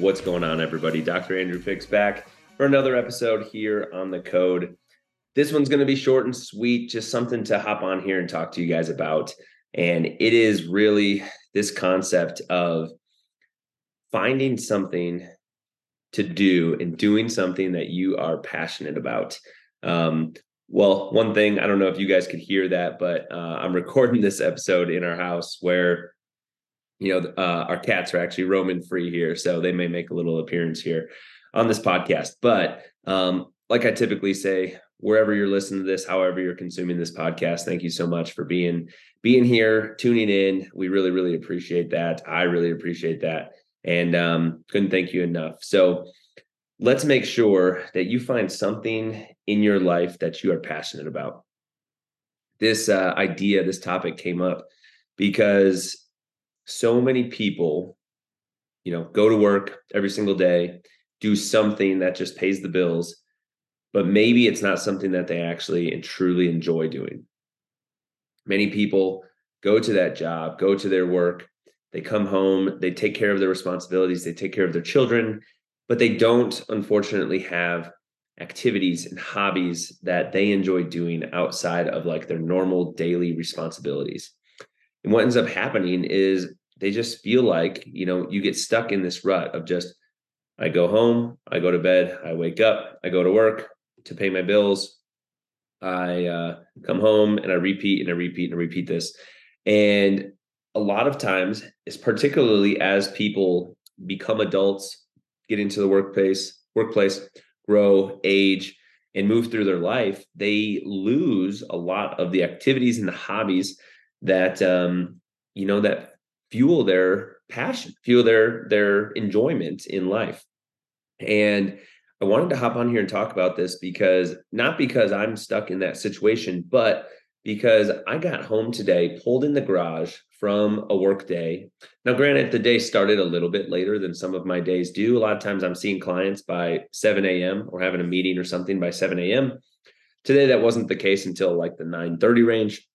What's going on, everybody? Dr. Andrew Fix back for another episode here on the code. This one's going to be short and sweet, just something to hop on here and talk to you guys about. And it is really this concept of finding something to do and doing something that you are passionate about. Um, well, one thing, I don't know if you guys could hear that, but uh, I'm recording this episode in our house where you know, uh, our cats are actually roaming free here, so they may make a little appearance here on this podcast. But um, like I typically say, wherever you're listening to this, however you're consuming this podcast, thank you so much for being being here, tuning in. We really, really appreciate that. I really appreciate that, and um, couldn't thank you enough. So let's make sure that you find something in your life that you are passionate about. This uh, idea, this topic came up because so many people, you know, go to work every single day, do something that just pays the bills, but maybe it's not something that they actually and truly enjoy doing. Many people go to that job, go to their work, they come home, they take care of their responsibilities, they take care of their children, but they don't unfortunately have activities and hobbies that they enjoy doing outside of like their normal daily responsibilities. And what ends up happening is they just feel like, you know, you get stuck in this rut of just, I go home, I go to bed, I wake up, I go to work to pay my bills. I uh, come home and I repeat and I repeat and I repeat this. And a lot of times, is particularly as people become adults, get into the workplace, workplace, grow, age, and move through their life, they lose a lot of the activities and the hobbies that um, you know that fuel their passion, fuel their their enjoyment in life. And I wanted to hop on here and talk about this because not because I'm stuck in that situation, but because I got home today, pulled in the garage from a work day. Now, granted, the day started a little bit later than some of my days do. A lot of times I'm seeing clients by 7 a.m. or having a meeting or something by 7 a.m. Today, that wasn't the case until like the 9 30 range.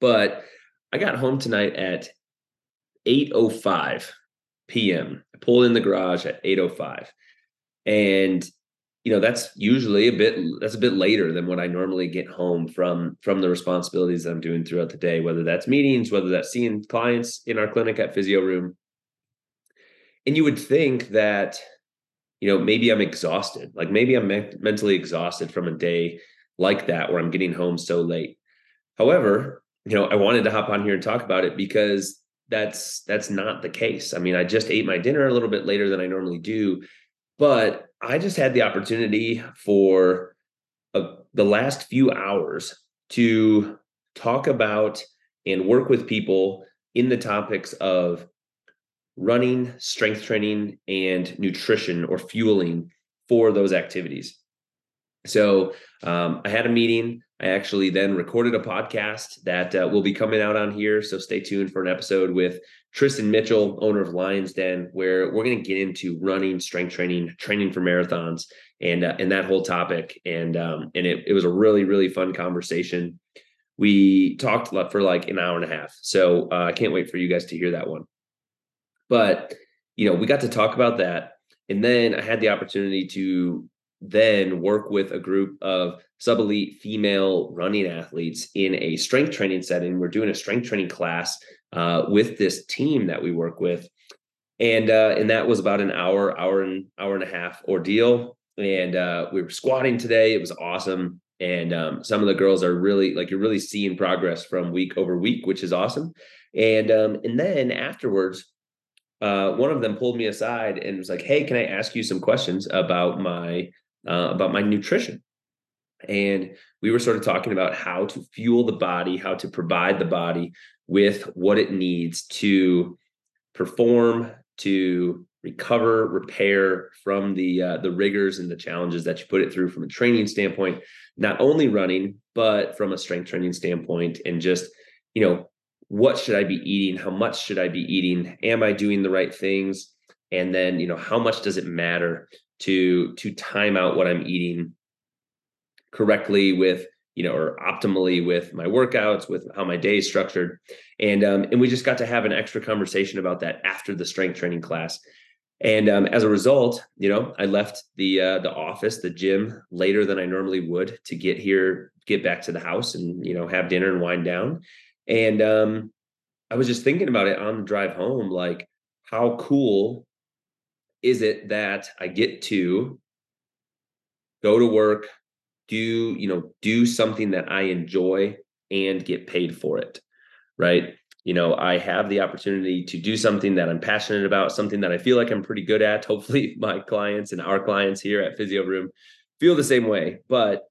But I got home tonight at 8:05 p.m. I pulled in the garage at 8:05. And you know, that's usually a bit that's a bit later than when I normally get home from from the responsibilities that I'm doing throughout the day, whether that's meetings, whether that's seeing clients in our clinic at Physio Room. And you would think that you know, maybe I'm exhausted. Like maybe I'm me- mentally exhausted from a day like that where I'm getting home so late. However, you know, I wanted to hop on here and talk about it because that's that's not the case. I mean, I just ate my dinner a little bit later than I normally do, but I just had the opportunity for a, the last few hours to talk about and work with people in the topics of running, strength training, and nutrition or fueling for those activities. So um, I had a meeting I actually then recorded a podcast that uh, will be coming out on here. So stay tuned for an episode with Tristan Mitchell, owner of Lions Den, where we're going to get into running, strength training, training for marathons, and uh, and that whole topic. And um, and it, it was a really really fun conversation. We talked for like an hour and a half. So uh, I can't wait for you guys to hear that one. But you know, we got to talk about that, and then I had the opportunity to then work with a group of sub elite female running athletes in a strength training setting. We're doing a strength training class uh, with this team that we work with, and uh, and that was about an hour, hour and hour and a half ordeal. And uh, we were squatting today. It was awesome. And um, some of the girls are really like you're really seeing progress from week over week, which is awesome. And um, and then afterwards, uh, one of them pulled me aside and was like, "Hey, can I ask you some questions about my uh, about my nutrition. And we were sort of talking about how to fuel the body, how to provide the body with what it needs to perform, to recover, repair from the uh, the rigors and the challenges that you put it through from a training standpoint, not only running but from a strength training standpoint, and just you know what should I be eating? How much should I be eating? Am I doing the right things? And then you know how much does it matter to to time out what I'm eating correctly with you know, or optimally with my workouts, with how my day is structured. And um, and we just got to have an extra conversation about that after the strength training class. And um, as a result, you know, I left the uh, the office, the gym, later than I normally would to get here, get back to the house, and you know, have dinner and wind down. And um, I was just thinking about it on the drive home, like how cool is it that I get to go to work, do you know do something that i enjoy and get paid for it right? You know i have the opportunity to do something that i'm passionate about something that i feel like i'm pretty good at. Hopefully my clients and our clients here at physio room feel the same way. But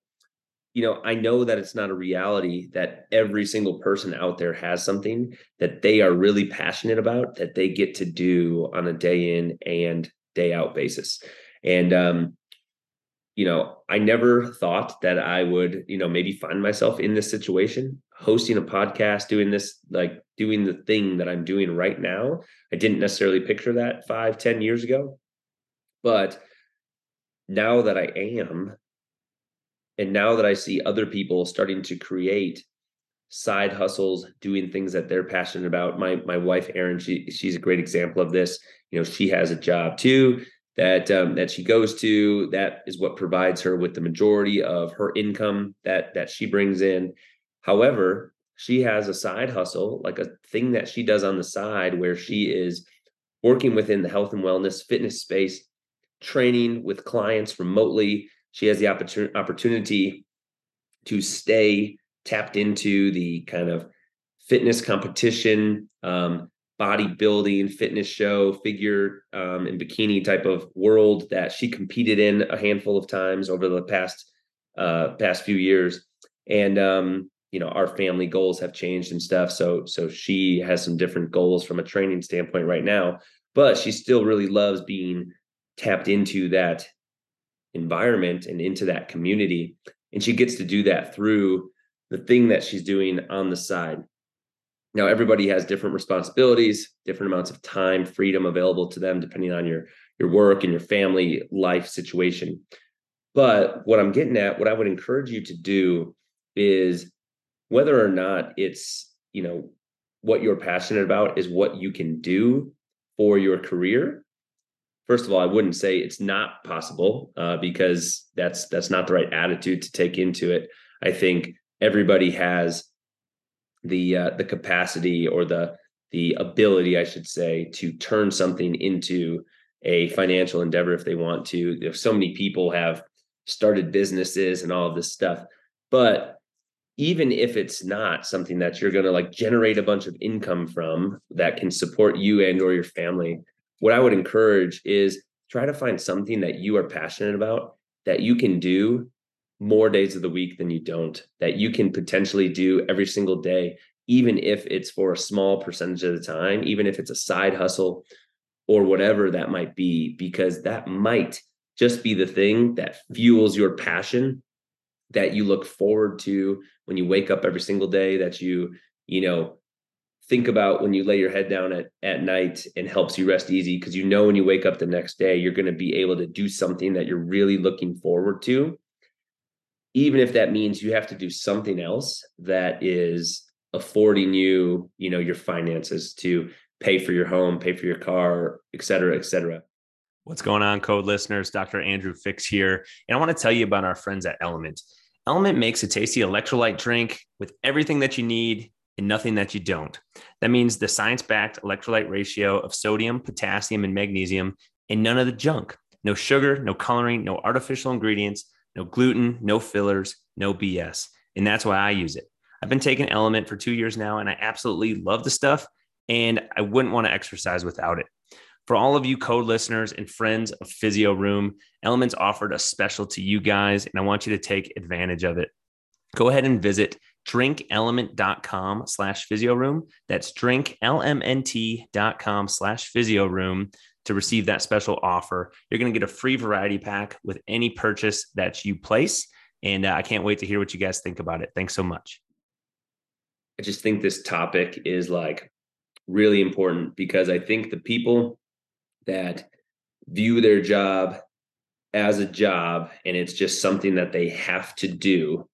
you know i know that it's not a reality that every single person out there has something that they are really passionate about that they get to do on a day in and day out basis and um you know, I never thought that I would, you know, maybe find myself in this situation, hosting a podcast, doing this, like doing the thing that I'm doing right now. I didn't necessarily picture that five, ten years ago. But now that I am, and now that I see other people starting to create side hustles, doing things that they're passionate about. My my wife Erin, she she's a great example of this. You know, she has a job too that um, that she goes to. That is what provides her with the majority of her income that that she brings in. However, she has a side hustle, like a thing that she does on the side, where she is working within the health and wellness fitness space, training with clients remotely. She has the opportunity opportunity to stay tapped into the kind of fitness competition um, bodybuilding fitness show figure um, and bikini type of world that she competed in a handful of times over the past uh, past few years. And um, you know our family goals have changed and stuff so so she has some different goals from a training standpoint right now but she still really loves being tapped into that environment and into that community and she gets to do that through the thing that she's doing on the side now, everybody has different responsibilities, different amounts of time, freedom available to them, depending on your your work and your family life situation. But what I'm getting at, what I would encourage you to do is whether or not it's, you know, what you're passionate about is what you can do for your career. First of all, I wouldn't say it's not possible uh, because that's that's not the right attitude to take into it. I think everybody has the uh, the capacity or the the ability, I should say, to turn something into a financial endeavor if they want to. If so many people have started businesses and all of this stuff, but even if it's not something that you're going to like generate a bunch of income from that can support you and or your family what i would encourage is try to find something that you are passionate about that you can do more days of the week than you don't that you can potentially do every single day even if it's for a small percentage of the time even if it's a side hustle or whatever that might be because that might just be the thing that fuels your passion that you look forward to when you wake up every single day that you you know think about when you lay your head down at, at night and helps you rest easy because you know when you wake up the next day you're going to be able to do something that you're really looking forward to even if that means you have to do something else that is affording you, you know, your finances to pay for your home, pay for your car, et cetera, et cetera. What's going on, code listeners? Dr. Andrew Fix here. And I want to tell you about our friends at Element. Element makes a tasty electrolyte drink with everything that you need and nothing that you don't. That means the science backed electrolyte ratio of sodium, potassium, and magnesium, and none of the junk. No sugar, no coloring, no artificial ingredients no gluten, no fillers, no BS. And that's why I use it. I've been taking Element for two years now, and I absolutely love the stuff. And I wouldn't want to exercise without it. For all of you code listeners and friends of Physio Room, Elements offered a special to you guys, and I want you to take advantage of it. Go ahead and visit drinkelement.com slash physio room. That's drinklmnt.com slash physio room to receive that special offer. You're going to get a free variety pack with any purchase that you place. And uh, I can't wait to hear what you guys think about it. Thanks so much. I just think this topic is like really important because I think the people that view their job as a job and it's just something that they have to do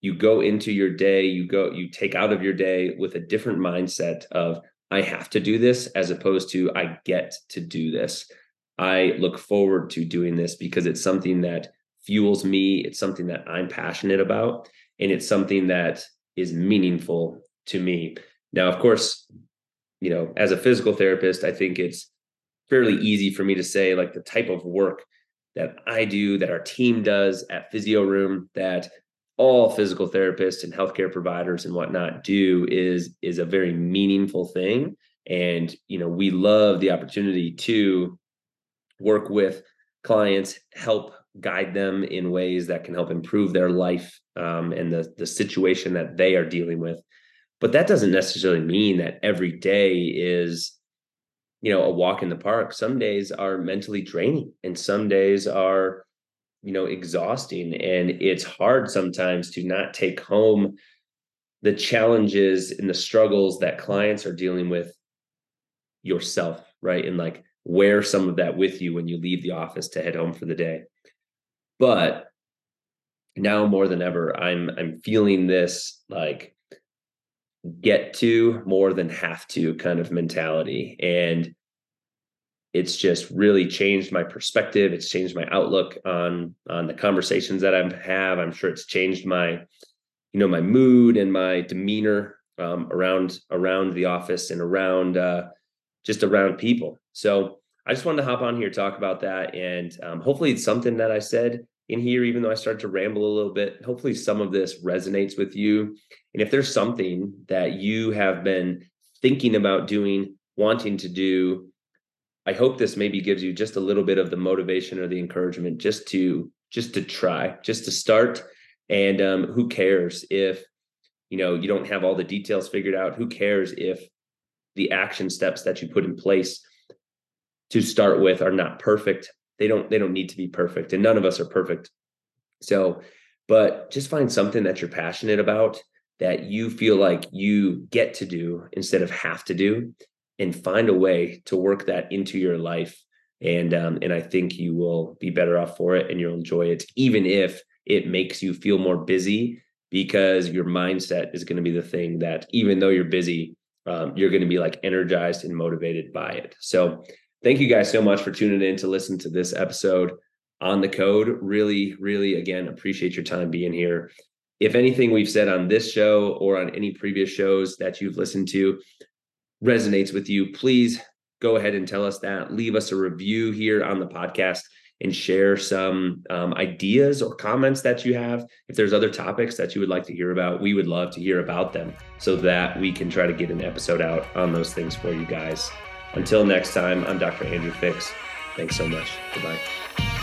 you go into your day you go you take out of your day with a different mindset of i have to do this as opposed to i get to do this. I look forward to doing this because it's something that fuels me it's something that i'm passionate about and it's something that is meaningful to me. Now of course you know as a physical therapist i think it's fairly easy for me to say like the type of work that I do, that our team does at Physio Room, that all physical therapists and healthcare providers and whatnot do is is a very meaningful thing. And you know, we love the opportunity to work with clients, help guide them in ways that can help improve their life um, and the the situation that they are dealing with. But that doesn't necessarily mean that every day is you know a walk in the park some days are mentally draining and some days are you know exhausting and it's hard sometimes to not take home the challenges and the struggles that clients are dealing with yourself right and like wear some of that with you when you leave the office to head home for the day but now more than ever i'm i'm feeling this like get to more than have to kind of mentality. And it's just really changed my perspective. It's changed my outlook on on the conversations that I have. I'm sure it's changed my, you know, my mood and my demeanor um, around around the office and around uh, just around people. So I just wanted to hop on here talk about that, and um, hopefully it's something that I said in here, even though I started to ramble a little bit. Hopefully, some of this resonates with you. And if there's something that you have been thinking about doing, wanting to do, I hope this maybe gives you just a little bit of the motivation or the encouragement just to just to try, just to start. And um, who cares if you know you don't have all the details figured out? Who cares if the action steps that you put in place to start with are not perfect they don't they don't need to be perfect and none of us are perfect so but just find something that you're passionate about that you feel like you get to do instead of have to do and find a way to work that into your life and um, and i think you will be better off for it and you'll enjoy it even if it makes you feel more busy because your mindset is going to be the thing that even though you're busy um, you're going to be like energized and motivated by it so thank you guys so much for tuning in to listen to this episode on the code. Really, really, again, appreciate your time being here. If anything we've said on this show or on any previous shows that you've listened to resonates with you, please go ahead and tell us that. Leave us a review here on the podcast and share some um, ideas or comments that you have. If there's other topics that you would like to hear about, we would love to hear about them so that we can try to get an episode out on those things for you guys. Until next time, I'm Dr. Andrew Fix. Thanks so much. Goodbye.